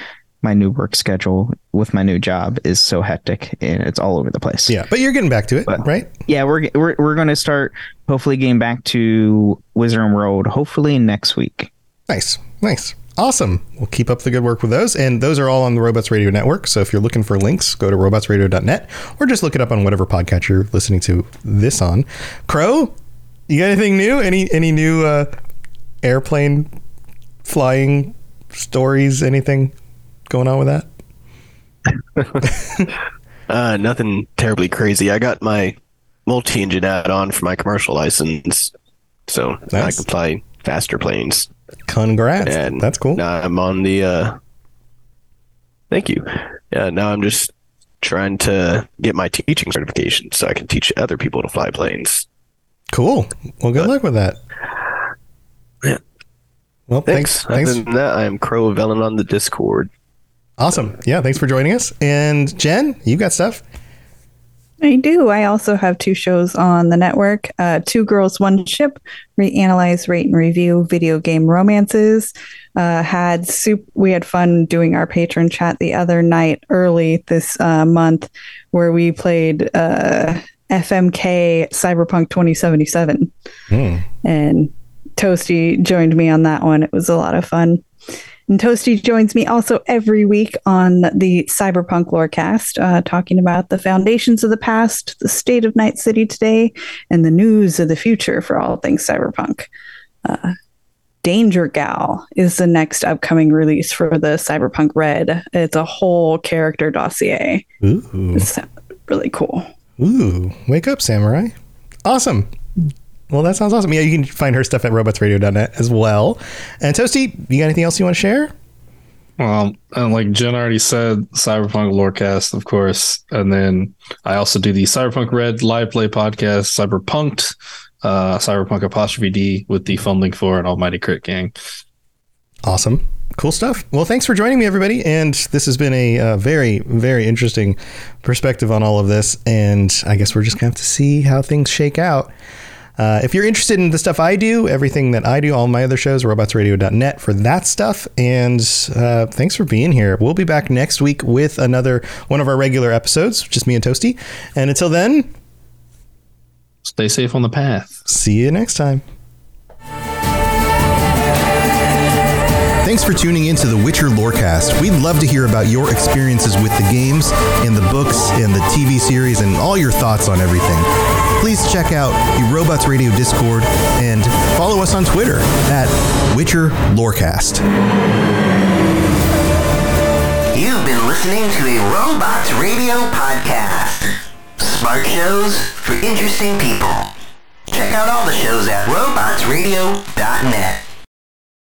my new work schedule with my new job is so hectic and it's all over the place. Yeah, but you're getting back to it, But- right? Yeah, we're we're we're going to start hopefully getting back to Wizarding World hopefully next week. Nice, nice, awesome. We'll keep up the good work with those, and those are all on the Robots Radio Network. So if you're looking for links, go to robotsradio.net or just look it up on whatever podcast you're listening to this on. Crow, you got anything new? Any any new uh, airplane flying stories? Anything going on with that? *laughs* Uh, nothing terribly crazy. I got my multi-engine add-on for my commercial license, so now I can fly faster planes. Congrats, And that's cool. Now I'm on the. Uh, thank you. Yeah, now I'm just trying to get my teaching certification so I can teach other people to fly planes. Cool. Well, good luck with that. Yeah. Well, Thanks. thanks. Thanks. Other than that, I am Crow Velen on the Discord. Awesome. Yeah, thanks for joining us. And Jen, you got stuff? I do. I also have two shows on the network uh, Two Girls, One Ship, reanalyze, rate, and review video game romances. Uh, had soup. We had fun doing our patron chat the other night early this uh, month where we played uh, FMK Cyberpunk 2077. Hmm. And Toasty joined me on that one. It was a lot of fun. And Toasty joins me also every week on the Cyberpunk Lorecast, uh, talking about the foundations of the past, the state of Night City today, and the news of the future for all things cyberpunk. Uh, Danger Gal is the next upcoming release for the Cyberpunk Red. It's a whole character dossier. Ooh. It's really cool. Ooh. Wake up, Samurai. Awesome. Well, that sounds awesome. Yeah, you can find her stuff at robotsradio.net as well. And Toasty, you got anything else you want to share? Well, and like Jen already said, Cyberpunk Lorecast, of course, and then I also do the Cyberpunk Red live play podcast, Cyberpunked, uh, Cyberpunk apostrophe D with the Fumbling for an Almighty Crit Gang. Awesome. Cool stuff. Well, thanks for joining me, everybody. And this has been a uh, very, very interesting perspective on all of this. And I guess we're just going to have to see how things shake out. Uh, if you're interested in the stuff I do, everything that I do, all my other shows, robotsradio.net for that stuff. And uh, thanks for being here. We'll be back next week with another one of our regular episodes, just me and Toasty. And until then, Stay safe on the path. See you next time. Thanks for tuning into the Witcher Lorecast. We'd love to hear about your experiences with the games and the books and the TV series and all your thoughts on everything. Please check out the Robots Radio Discord and follow us on Twitter at Witcher Lorecast. You've been listening to a Robots Radio podcast. Smart shows for interesting people. Check out all the shows at robotsradio.net.